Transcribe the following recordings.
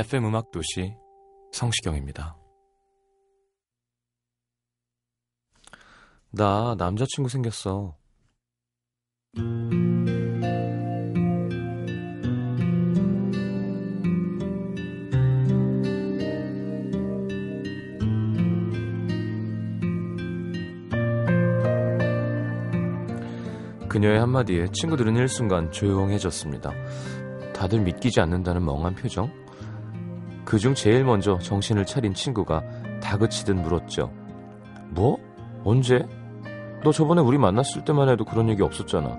FM 음악 도시 성시경입니다. 나 남자친구 생겼어. 그녀의 한마디에 친구들은 일순간 조용해졌습니다. 다들 믿기지 않는다는 멍한 표정? 그중 제일 먼저 정신을 차린 친구가 다그치듯 물었죠. 뭐? 언제? 너 저번에 우리 만났을 때만 해도 그런 얘기 없었잖아.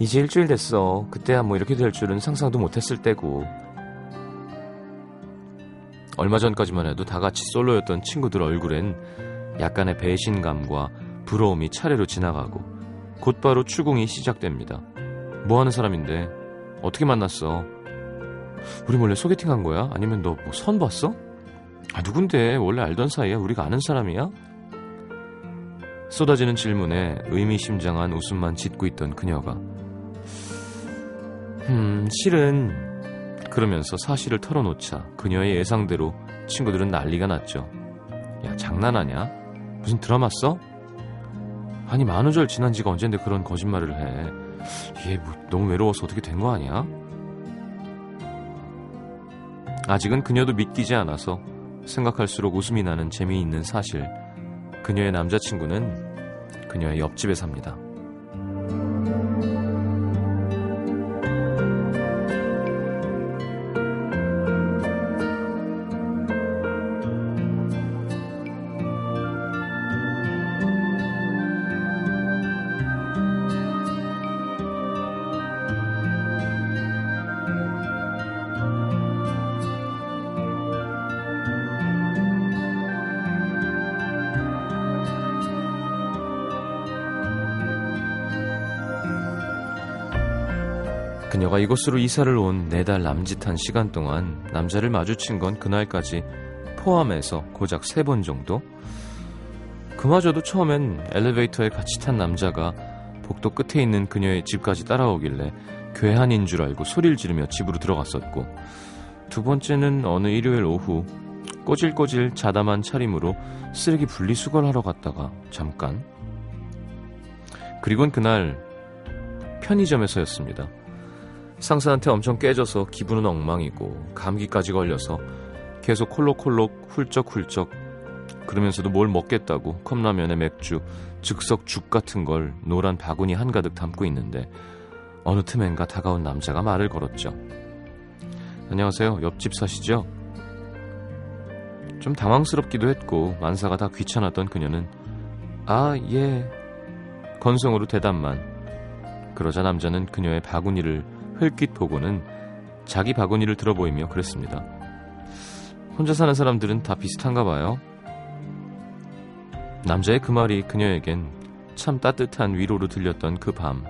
이제 일주일 됐어. 그때야 뭐 이렇게 될 줄은 상상도 못했을 때고. 얼마 전까지만 해도 다 같이 솔로였던 친구들 얼굴엔 약간의 배신감과 부러움이 차례로 지나가고 곧바로 추궁이 시작됩니다. 뭐 하는 사람인데? 어떻게 만났어? 우리 몰래 소개팅 한 거야? 아니면 너 뭐 선 봤어? 아, 누군데? 원래 알던 사이야? 우리가 아는 사람이야? 쏟아지는 질문에 의미심장한 웃음만 짓고 있던 그녀가 음, 실은 그러면서 사실을 털어놓자 그녀의 예상대로 친구들은 난리가 났죠. 야, 장난하냐? 무슨 드라마 써? 아니, 만우절 지난 지가 언젠데 그런 거짓말을 해. 얘 뭐, 너무 외로워서 어떻게 된 거 아니야? 아직은 그녀도 믿기지 않아서 생각할수록 웃음이 나는 재미있는 사실. 그녀의 남자친구는 그녀의 옆집에 삽니다. 그녀가 이곳으로 이사를 온 네 달 남짓한 시간 동안 남자를 마주친 건 그날까지 포함해서 고작 세 번 정도? 그마저도 처음엔 엘리베이터에 같이 탄 남자가 복도 끝에 있는 그녀의 집까지 따라오길래 괴한인 줄 알고 소리를 지르며 집으로 들어갔었고 두 번째는 어느 일요일 오후 꼬질꼬질 자담한 차림으로 쓰레기 분리수거하러 갔다가 잠깐 그리곤 그날 편의점에서였습니다. 상사한테 엄청 깨져서 기분은 엉망이고 감기까지 걸려서 계속 콜록콜록 훌쩍훌쩍 그러면서도 뭘 먹겠다고 컵라면에 맥주, 즉석 죽 같은 걸 노란 바구니 한가득 담고 있는데 어느 틈엔가 다가온 남자가 말을 걸었죠. 안녕하세요. 옆집 사시죠? 좀 당황스럽기도 했고 만사가 다 귀찮았던 그녀는 아, 예. 건성으로 대답만. 그러자 남자는 그녀의 바구니를 흘낏 보고는 자기 바구니를 들어보이며 그랬습니다. 혼자 사는 사람들은 다 비슷한가 봐요. 남자의 그 말이 그녀에겐 참 따뜻한 위로로 들렸던 그 밤.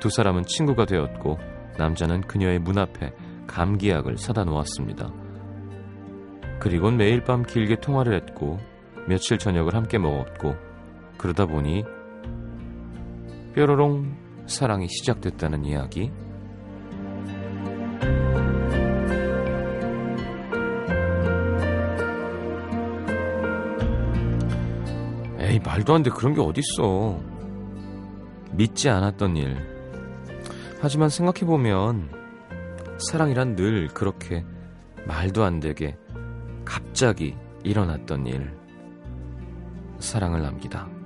두 사람은 친구가 되었고 남자는 그녀의 문 앞에 감기약을 사다 놓았습니다. 그리곤 매일 밤 길게 통화를 했고 며칠 저녁을 함께 먹었고 그러다 보니 뾰로롱 사랑이 시작됐다는 이야기. 에이 말도 안 돼. 그런 게 어딨어. 믿지 않았던 일. 하지만 생각해보면 사랑이란 늘 그렇게 말도 안 되게 갑자기 일어났던 일. 사랑을 남기다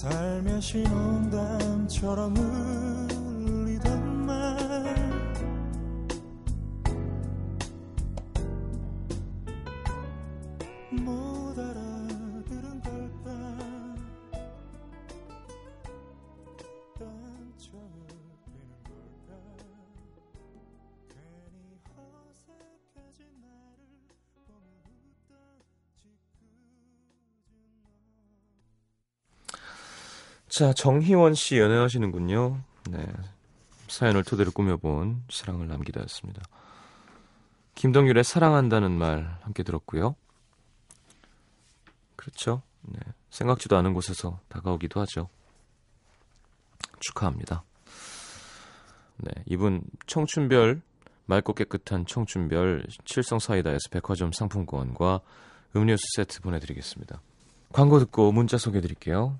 살며시 농담처럼 자, 정희원 씨 연애하시는군요. 네. 사연을 토대로 꾸며본 사랑을 남기다였습니다. 김동률의 사랑한다는 말 함께 들었고요. 그렇죠. 네. 생각지도 않은 곳에서 다가오기도 하죠. 축하합니다. 네. 이분 청춘별 맑고 깨끗한 청춘별 칠성 사이다에서 백화점 상품권과 음료수 세트 보내드리겠습니다. 광고 듣고 문자 소개해드릴게요.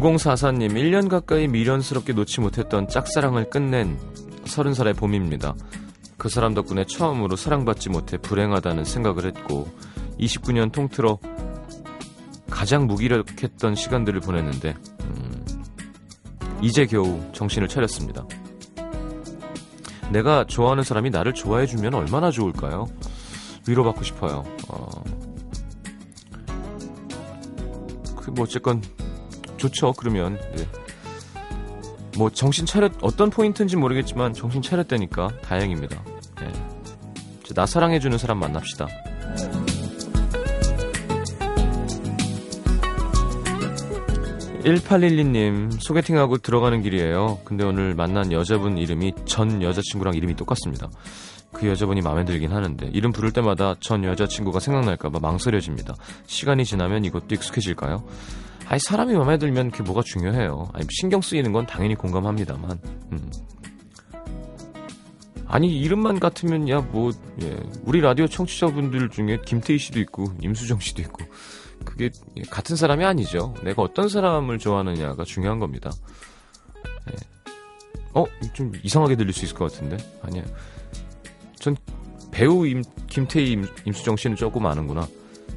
(9044님) 1년 가까이 미련스럽게 놓지 못했던 짝사랑을 끝낸 30살의 봄입니다 그 사람 덕분에 처음으로 사랑받지 못해 불행하다는 생각을 했고 29년 통틀어 가장 무기력했던 시간들을 보냈는데 음, 이제 겨우 정신을 차렸습니다 내가 좋아하는 사람이 나를 좋아해주면 얼마나 좋을까요? 위로받고 싶어요. 어... 그 뭐 어쨌건 좋죠. 그러면 네. 뭐 정신 차렸 어떤 포인트인지 모르겠지만 정신 차렸다니까 다행입니다. 네. 나 사랑해주는 사람 만납시다. 1812님 소개팅하고 들어가는 길이에요. 근데 오늘 만난 여자분 이름이 전 여자친구랑 이름이 똑같습니다. 그 여자분이 마음에 들긴 하는데 이름 부를 때마다 전 여자친구가 생각날까봐 망설여집니다. 시간이 지나면 이것도 익숙해질까요? 아니 사람이 마음에 들면 그게 뭐가 중요해요. 아니 신경 쓰이는 건 당연히 공감합니다만. 음. 아니 이름만 같으면 야뭐 예. 우리 라디오 청취자분들 중에 김태희 씨도 있고 임수정 씨도 있고 그게 같은 사람이 아니죠. 내가 어떤 사람을 좋아하느냐가 중요한 겁니다. 네. 어? 좀 이상하게 들릴 수 있을 것 같은데? 아니야. 전 배우 임, 김태희, 임, 임수정 씨는 조금 아는구나.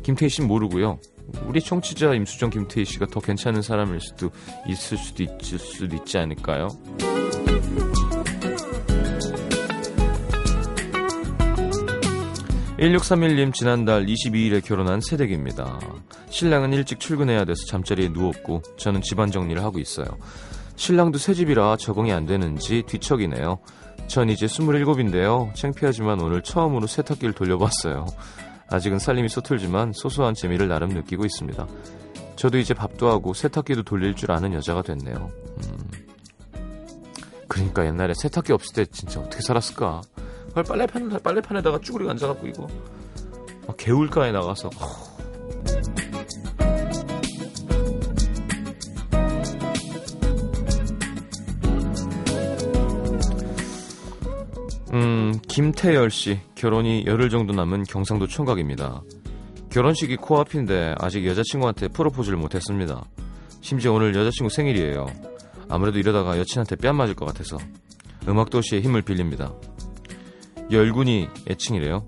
김태희 씨는 모르고요. 우리 청취자 임수정, 김태희 씨가 더 괜찮은 사람일 수도 있을 수도 있을 수도 있지 않을까요? 1631님 지난달 22일에 결혼한 새댁입니다. 신랑은 일찍 출근해야 돼서 잠자리에 누웠고 저는 집안 정리를 하고 있어요. 신랑도 새집이라 적응이 안 되는지 뒤척이네요. 전 이제 27인데요. 창피하지만 오늘 처음으로 세탁기를 돌려봤어요. 아직은 살림이 서툴지만 소소한 재미를 나름 느끼고 있습니다. 저도 이제 밥도 하고 세탁기도 돌릴 줄 아는 여자가 됐네요. 음. 그러니까 옛날에 세탁기 없을 때 진짜 어떻게 살았을까? 빨래판, 빨래판에다가 쭈그리고 앉아갖고 이거 막 개울가에 나가서 음, 김태열 씨 결혼이 열흘 정도 남은 경상도 총각입니다. 결혼식이 코앞인데 아직 여자친구한테 프로포즈를 못했습니다. 심지어 오늘 여자친구 생일이에요. 아무래도 이러다가 여친한테 뺨 맞을 것 같아서 음악도시의 힘을 빌립니다. 열군이 애칭이래요.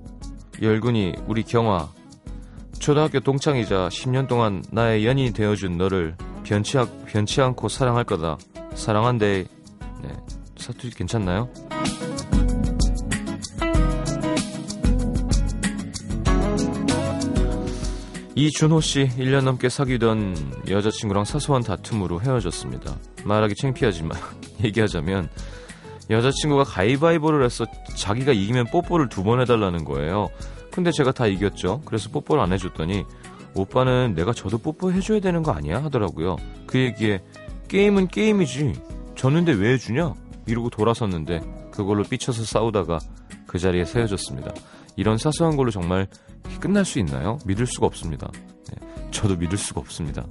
열군이 우리 경화 초등학교 동창이자 10년 동안 나의 연인이 되어준 너를 변치, 변치 않고 사랑할 거다. 사랑한데 네, 사투리 괜찮나요? 이준호 씨 1년 넘게 사귀던 여자친구랑 사소한 다툼으로 헤어졌습니다. 말하기 창피하지만 얘기하자면 여자친구가 가위바위보를 해서 자기가 이기면 뽀뽀를 두 번 해달라는 거예요. 근데 제가 다 이겼죠. 그래서 뽀뽀를 안 해줬더니 오빠는 내가 저도 뽀뽀 해줘야 되는 거 아니야? 하더라고요. 그 얘기에 게임은 게임이지. 졌는데 왜 해주냐? 이러고 돌아섰는데 그걸로 삐쳐서 싸우다가 그 자리에 헤어졌습니다. 이런 사소한 걸로 정말 끝날 수 있나요? 믿을 수가 없습니다. 네, 저도 믿을 수가 없습니다.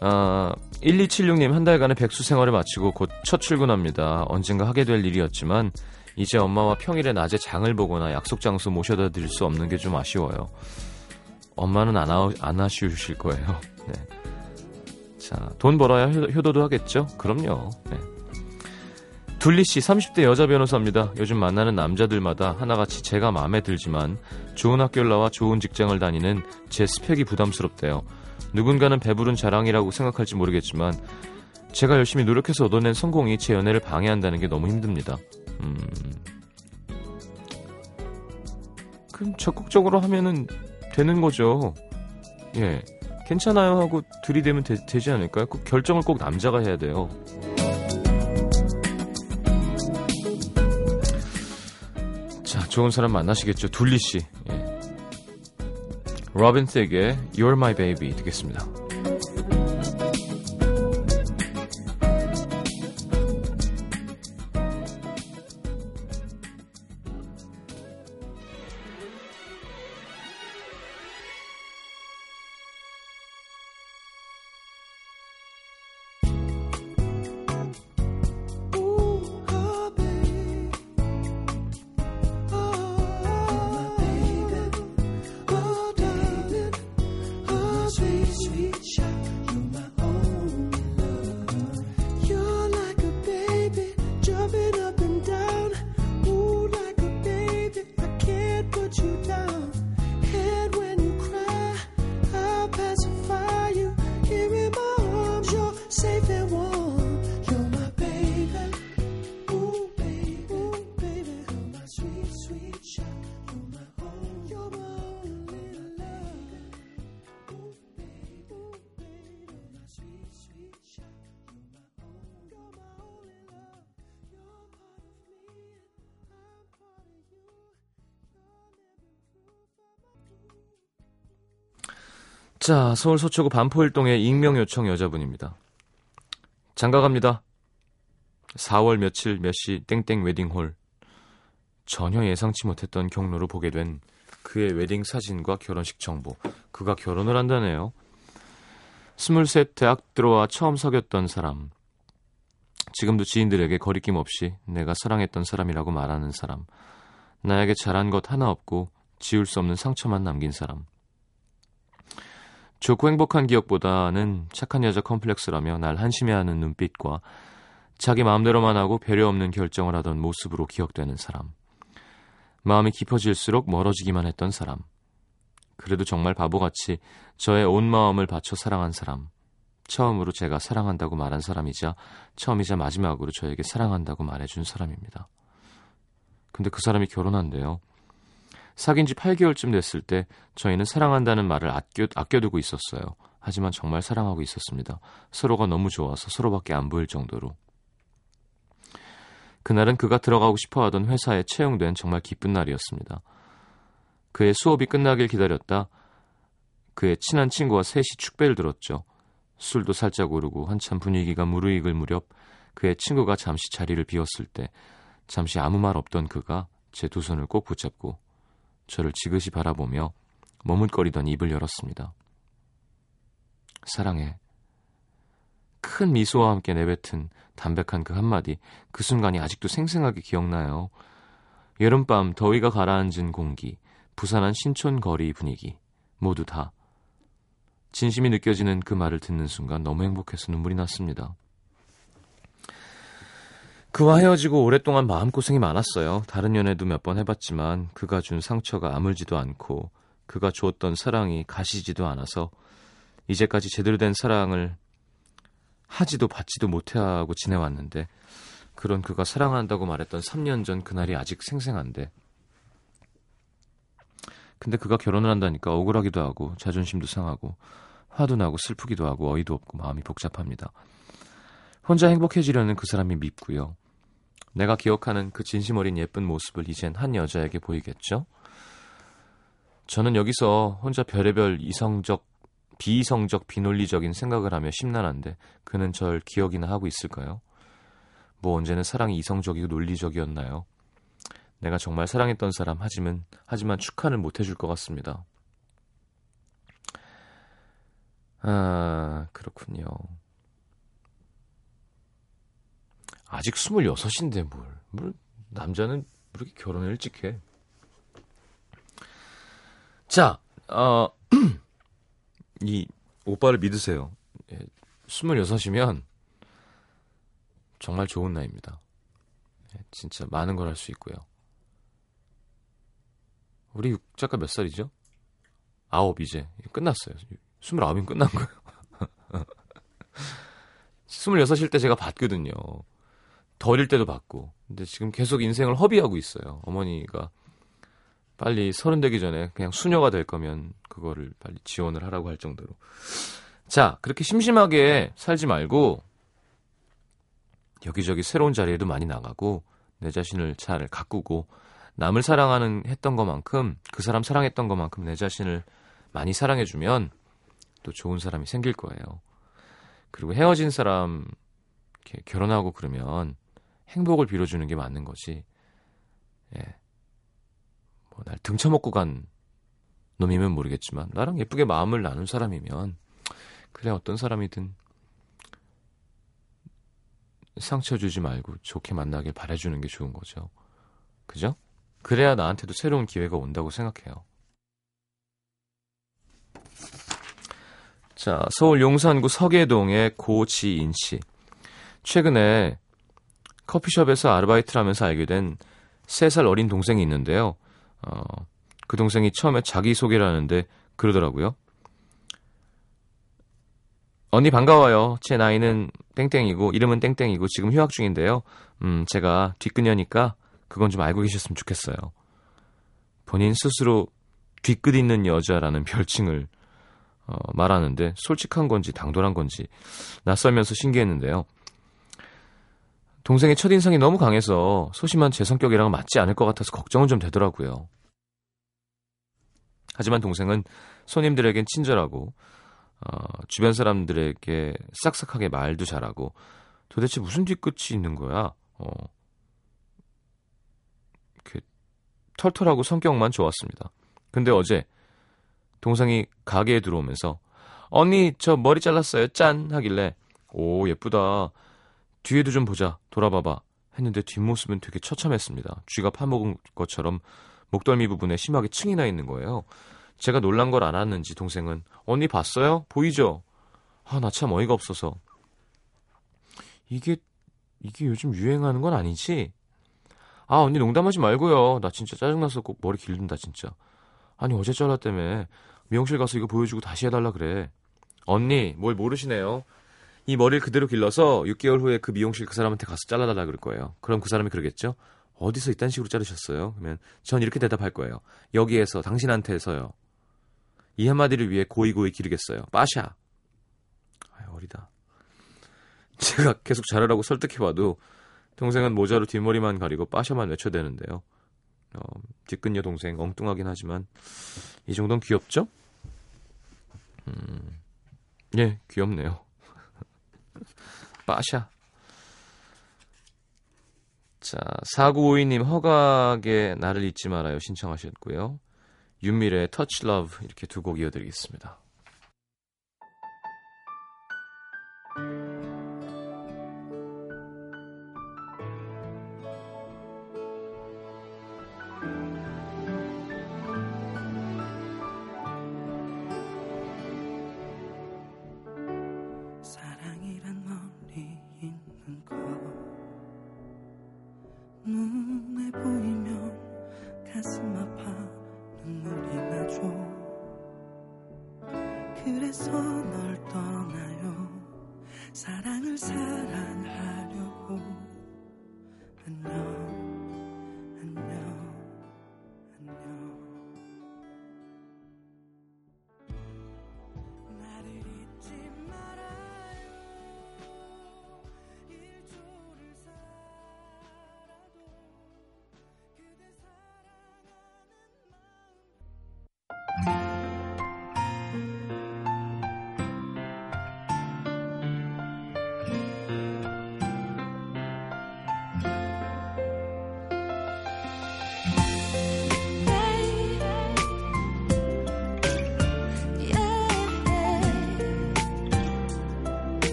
아, 1276님 한 달간의 백수 생활을 마치고 곧 첫 출근합니다. 언젠가 하게 될 일이었지만 이제 엄마와 평일에 낮에 장을 보거나 약속 장소 모셔다 드릴 수 없는 게 좀 아쉬워요. 엄마는 안, 하, 안 하시실 거예요. 네. 자, 돈 벌어야 효, 도 도 하겠죠? 그럼요. 네. 둘리 씨, 30대 여자 변호사입니다. 요즘 만나는 남자들마다 하나같이 제가 마음에 들지만 좋은 학교를 나와 좋은 직장을 다니는 제 스펙이 부담스럽대요. 누군가는 배부른 자랑이라고 생각할지 모르겠지만 제가 열심히 노력해서 얻어낸 성공이 제 연애를 방해한다는 게 너무 힘듭니다. 음. 그럼 적극적으로 하면은 되는 거죠. 예. 괜찮아요 하고 들이대면 되, 지 않을까요? 꼭 결정을 꼭 남자가 해야 돼요. 자, 좋은 사람 만나시겠죠. 둘리 씨. 예. 로빈 틱의 You're My Baby 듣겠습니다. 자, 서울 서초구 반포일동의 익명 요청 여자분입니다. 장가 갑니다. 4월 며칠 몇 시 땡땡 웨딩홀. 전혀 예상치 못했던 경로로 보게 된 그의 웨딩 사진과 결혼식 정보. 그가 결혼을 한다네요. 23 대학 들어와 처음 사귀었던 사람. 지금도 지인들에게 거리낌 없이 내가 사랑했던 사람이라고 말하는 사람. 나에게 잘한 것 하나 없고 지울 수 없는 상처만 남긴 사람. 좋고 행복한 기억보다는 착한 여자 컴플렉스라며 날 한심해하는 눈빛과 자기 마음대로만 하고 배려 없는 결정을 하던 모습으로 기억되는 사람. 마음이 깊어질수록 멀어지기만 했던 사람. 그래도 정말 바보같이 저의 온 마음을 바쳐 사랑한 사람. 처음으로 제가 사랑한다고 말한 사람이자 처음이자 마지막으로 저에게 사랑한다고 말해준 사람입니다. 근데 그 사람이 결혼한대요. 사귄 지 8개월쯤 됐을 때 저희는 사랑한다는 말을 아껴, 아껴두고 있었어요. 하지만 정말 사랑하고 있었습니다. 서로가 너무 좋아서 서로밖에 안 보일 정도로. 그날은 그가 들어가고 싶어 하던 회사에 채용된 정말 기쁜 날이었습니다. 그의 수업이 끝나길 기다렸다 그의 친한 친구와 셋이 축배를 들었죠. 술도 살짝 오르고 한참 분위기가 무르익을 무렵 그의 친구가 잠시 자리를 비웠을 때 잠시 아무 말 없던 그가 제 두 손을 꼭 붙잡고 저를 지그시 바라보며 머뭇거리던 입을 열었습니다. 사랑해. 큰 미소와 함께 내뱉은 담백한 그 한마디, 그 순간이 아직도 생생하게 기억나요. 여름밤 더위가 가라앉은 공기, 부산한 신촌 거리 분위기, 모두 다. 진심이 느껴지는 그 말을 듣는 순간 너무 행복해서 눈물이 났습니다. 그와 헤어지고 오랫동안 마음고생이 많았어요. 다른 연애도 몇 번 해봤지만 그가 준 상처가 아물지도 않고 그가 주었던 사랑이 가시지도 않아서 이제까지 제대로 된 사랑을 하지도 받지도 못하고 지내왔는데 그런 그가 사랑한다고 말했던 3년 전 그날이 아직 생생한데 근데 그가 결혼을 한다니까 억울하기도 하고 자존심도 상하고 화도 나고 슬프기도 하고 어이도 없고 마음이 복잡합니다. 혼자 행복해지려는 그 사람이 밉고요. 내가 기억하는 그 진심 어린 예쁜 모습을 이젠 한 여자에게 보이겠죠? 저는 여기서 혼자 별의별 이성적, 비이성적, 비논리적인 생각을 하며 심란한데 그는 절 기억이나 하고 있을까요? 뭐 언제는 사랑이 이성적이고 논리적이었나요? 내가 정말 사랑했던 사람 하지만 하지만 축하는 못 해줄 것 같습니다. 아, 그렇군요. 아직 26인데 뭘. 뭘 남자는 그렇게 결혼을 일찍 해. 자, 어, 이 오빠를 믿으세요. 예, 26이면 정말 좋은 나이입니다. 예, 진짜 많은 걸 할 수 있고요. 우리 육 작가 몇 살이죠? 아홉 이제 끝났어요. 29이면 끝난 거예요. 26일 때 제가 봤거든요. 더 어릴 때도 봤고. 근데 지금 계속 인생을 허비하고 있어요. 어머니가 빨리 서른 되기 전에 그냥 수녀가 될 거면 그거를 빨리 지원을 하라고 할 정도로. 자, 그렇게 심심하게 살지 말고 여기저기 새로운 자리에도 많이 나가고 내 자신을 잘 가꾸고 남을 사랑하는 했던 것만큼 그 사람 사랑했던 것만큼 내 자신을 많이 사랑해주면 또 좋은 사람이 생길 거예요. 그리고 헤어진 사람 이렇게 결혼하고 그러면 행복을 빌어주는 게 맞는 거지. 예. 뭐 날 등쳐먹고 간 놈이면 모르겠지만 나랑 예쁘게 마음을 나눈 사람이면 그래 어떤 사람이든 상처 주지 말고 좋게 만나길 바래주는 게 좋은 거죠. 그죠? 그래야 나한테도 새로운 기회가 온다고 생각해요. 자, 서울 용산구 서계동의 고지인 씨. 최근에 커피숍에서 아르바이트를 하면서 알게 된 3살 어린 동생이 있는데요. 어, 그 동생이 처음에 자기소개를 하는데 그러더라고요. 언니 반가워요. 제 나이는 땡땡이고 이름은 땡땡이고 지금 휴학 중인데요. 음, 제가 뒷그녀니까 그건 좀 알고 계셨으면 좋겠어요. 본인 스스로 뒤끝 있는 여자라는 별칭을 어, 말하는데 솔직한 건지 당돌한 건지 낯설면서 신기했는데요. 동생의 첫인상이 너무 강해서 소심한 제 성격이랑은 맞지 않을 것 같아서 걱정은 좀 되더라고요. 하지만 동생은 손님들에겐 친절하고 어, 주변 사람들에게 싹싹하게 말도 잘하고 도대체 무슨 뒤끝이 있는 거야? 어, 이렇게 털털하고 성격만 좋았습니다. 근데 어제 동생이 가게에 들어오면서 언니 저 머리 잘랐어요 짠 하길래 오 예쁘다 뒤에도 좀 보자 돌아봐봐 했는데 뒷모습은 되게 처참했습니다. 쥐가 파먹은 것처럼 목덜미 부분에 심하게 층이 나 있는 거예요. 제가 놀란 걸 알았는지 동생은 언니 봤어요? 보이죠? 아, 나 참 어이가 없어서. 이게 이게 요즘 유행하는 건 아니지? 아, 언니 농담하지 말고요. 나 진짜 짜증나서 꼭 머리 길른다, 진짜. 아니, 어제 잘랐다며. 미용실 가서 이거 보여주고 다시 해달라 그래. 언니, 뭘 모르시네요. 이 머리를 그대로 길러서 6개월 후에 그 미용실 그 사람한테 가서 잘라달라 그럴 거예요. 그럼 그 사람이 그러겠죠? 어디서 이딴 식으로 자르셨어요? 그러면 전 이렇게 대답할 거예요. 여기에서 당신한테서요. 이 한마디를 위해 고이고이 기르겠어요. 빠샤. 아 어리다. 제가 계속 자르라고 설득해봐도 동생은 모자로 뒷머리만 가리고 빠샤만 외쳐대는데요. 어, 뒷근녀 동생 엉뚱하긴 하지만 이 정도는 귀엽죠? 음, 예, 귀엽네요. 빠샤. 자, 4952님 허각의 나를 잊지 말아요 신청하셨고요. 윤미래의 Touch Love 이렇게 두 곡 이어드리겠습니다.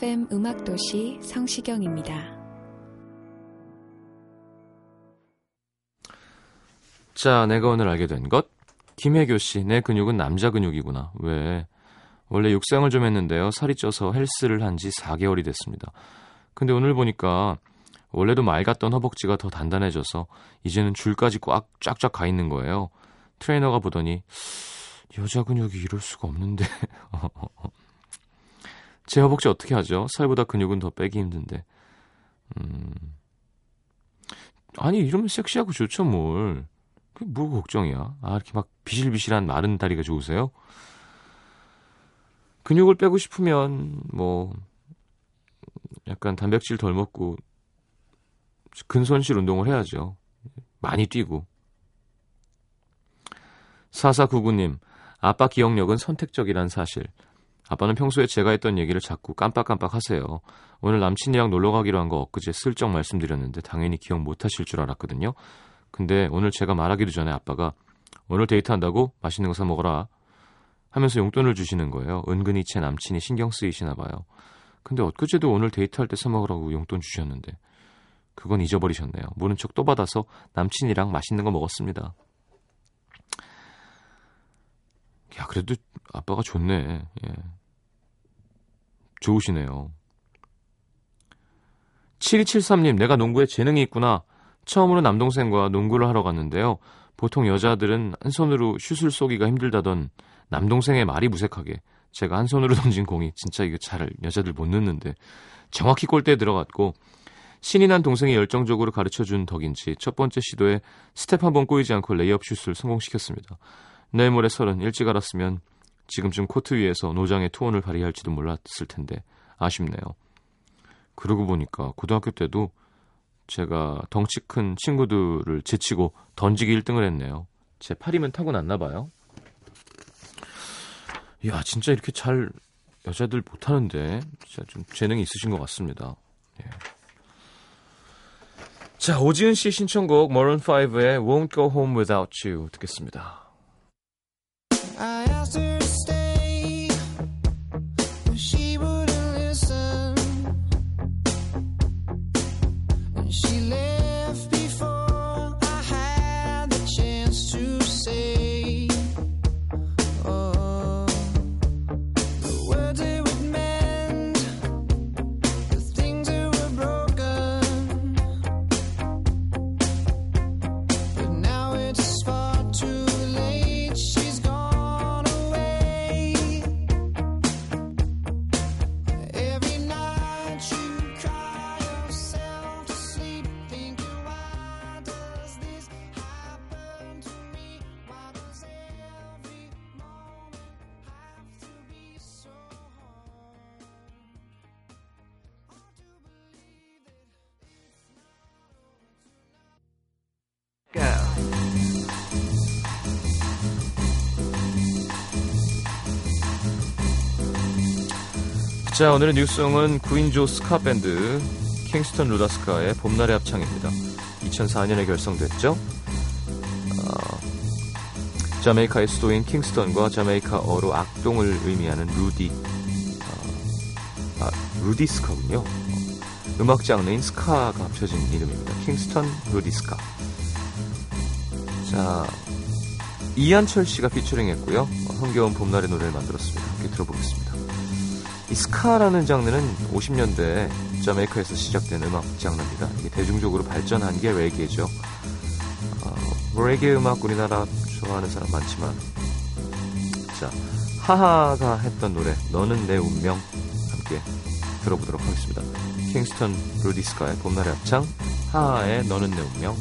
FM 음악도시 성시경입니다. 자, 내가 오늘 알게 된 것. 김혜교 씨, 내 근육은 남자 근육이구나. 왜? 원래 육상을 좀 했는데요. 살이 쪄서 헬스를 한 지 4개월이 됐습니다. 근데 오늘 보니까 원래도 맑았던 허벅지가 더 단단해져서 이제는 줄까지 꽉 쫙쫙 가 있는 거예요. 트레이너가 보더니 여자 근육이 이럴 수가 없는데. 제 허벅지 어떻게 하죠? 살보다 근육은 더 빼기 힘든데. 음. 아니 이러면 섹시하고 좋죠 뭘. 그게 뭐 걱정이야. 아 이렇게 막 비실비실한 마른 다리가 좋으세요? 근육을 빼고 싶으면 뭐 약간 단백질 덜 먹고 근손실 운동을 해야죠. 많이 뛰고. 4499님, 아빠 기억력은 선택적이란 사실. 아빠는 평소에 제가 했던 얘기를 자꾸 깜빡깜빡 하세요. 오늘 남친이랑 놀러 가기로 한 거 엊그제 슬쩍 말씀드렸는데 당연히 기억 못 하실 줄 알았거든요. 근데 오늘 제가 말하기도 전에 아빠가 오늘 데이트한다고 맛있는 거 사 먹어라 하면서 용돈을 주시는 거예요. 은근히 제 남친이 신경 쓰이시나 봐요. 근데 엊그제도 오늘 데이트할 때 사 먹으라고 용돈 주셨는데 그건 잊어버리셨네요. 모른 척 또 받아서 남친이랑 맛있는 거 먹었습니다. 야 그래도 아빠가 좋네. 예. 좋으시네요. 7273님, 내가 농구에 재능이 있구나. 처음으로 남동생과 농구를 하러 갔는데요. 보통 여자들은 한 손으로 슛을 쏘기가 힘들다던 남동생의 말이 무색하게 제가 한 손으로 던진 공이 진짜 이거 잘 여자들 못 넣는데 정확히 골대에 들어갔고 신이 난 동생이 열정적으로 가르쳐 준 덕인지 첫 번째 시도에 스텝 한 번 꼬이지 않고 레이업 슛을 성공시켰습니다. 내일 모레 서른 일찍 알았으면 지금쯤 코트 위에서 노장의 투혼을 발휘할지도 몰랐을 텐데 아쉽네요. 그러고 보니까 고등학교 때도 제가 덩치 큰 친구들을 제치고 던지기 1등을 했네요. 제 팔 힘은 타고났나 봐요. 이야 진짜 이렇게 잘 여자들 못하는데 진짜 좀 재능이 있으신 것 같습니다. 예. 자 오지은 씨 신청곡 머런 5의 Won't Go Home Without You 듣겠습니다. 자, 오늘의 뉴스송은 구인조 스카 밴드 킹스턴 루다스카의 봄날의 합창입니다. 2004년에 결성됐죠. 어, 자메이카의 수도인 킹스턴과 자메이카어로 악동을 의미하는 루디, 어, 아, 루디스카군요. 음악 장르인 스카가 합쳐진 이름입니다. 킹스턴 루디스카. 자, 이한철 씨가 피처링했고요. 어, 흥겨운 봄날의 노래를 만들었습니다. 함께 들어보겠습니다. 이 스카라는 장르는 50년대 자메이카에서 시작된 음악 장르입니다. 이게 대중적으로 발전한 게 레게죠. 어, 레게 음악 우리나라 좋아하는 사람 많지만 자 하하가 했던 노래 너는 내 운명 함께 들어보도록 하겠습니다. 킹스턴 루디스카의 봄날의 합창 하하의 너는 내 운명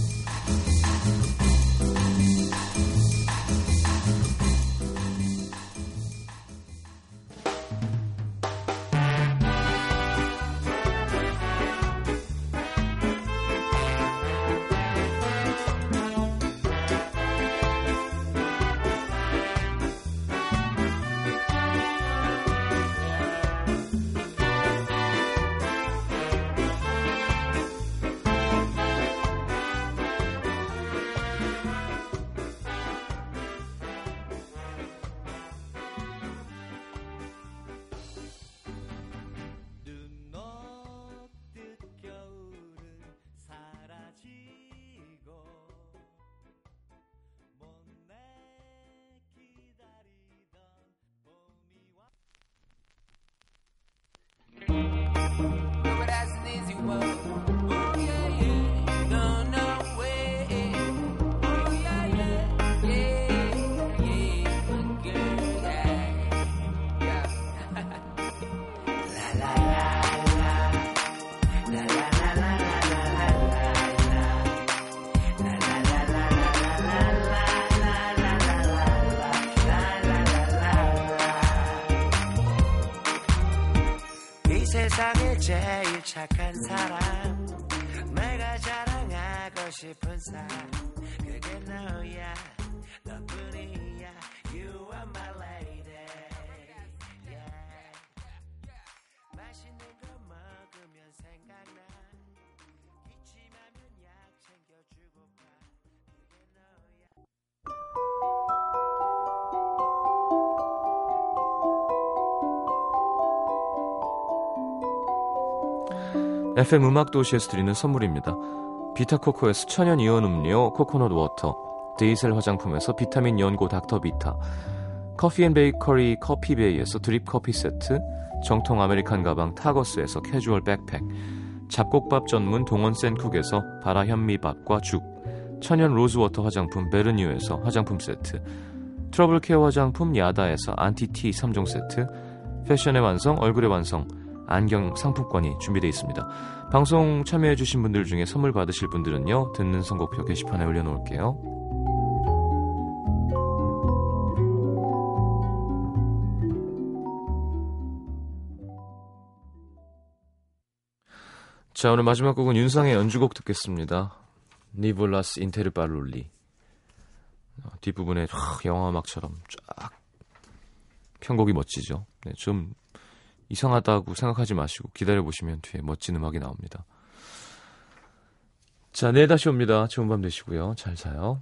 FM 음악 도시에서 드리는 선물입니다. 비타코코에서 천연 이온 음료 코코넛 water, 데이셀 화장품에서 비타민 연고 닥터비타, 커피 and 베이커리 커피베이에서 드립 커피 세트, 정통 American 가방 타거스에서 캐주얼 백팩, 잡곡밥 전문 동원 센쿡에서 발아 현미밥과 죽, 천연 rose water 화장품 베르뉴에서 화장품 세트, 트러블 케어 화장품 야다에서 안티티 3종 세트, 패션의 완성, 얼굴의 완성, 안경 상품권이 준비되어 있습니다. 방송 참여해주신 분들 중에 선물 받으실 분들은요, 듣는 선곡표 게시판에 올려놓을게요. 자, 오늘 마지막 곡은 윤상의 연주곡 듣겠습니다. 니볼라스 인테르 발룰리. 어, 뒷부분에 확 영화 음악처럼 쫙 편곡이 멋지죠. 네, 좀 이상하다고 생각하지 마시고 기다려 보시면 뒤에 멋진 음악이 나옵니다. 자, 내일 다시 옵니다. 좋은 밤 되시고요. 잘 자요.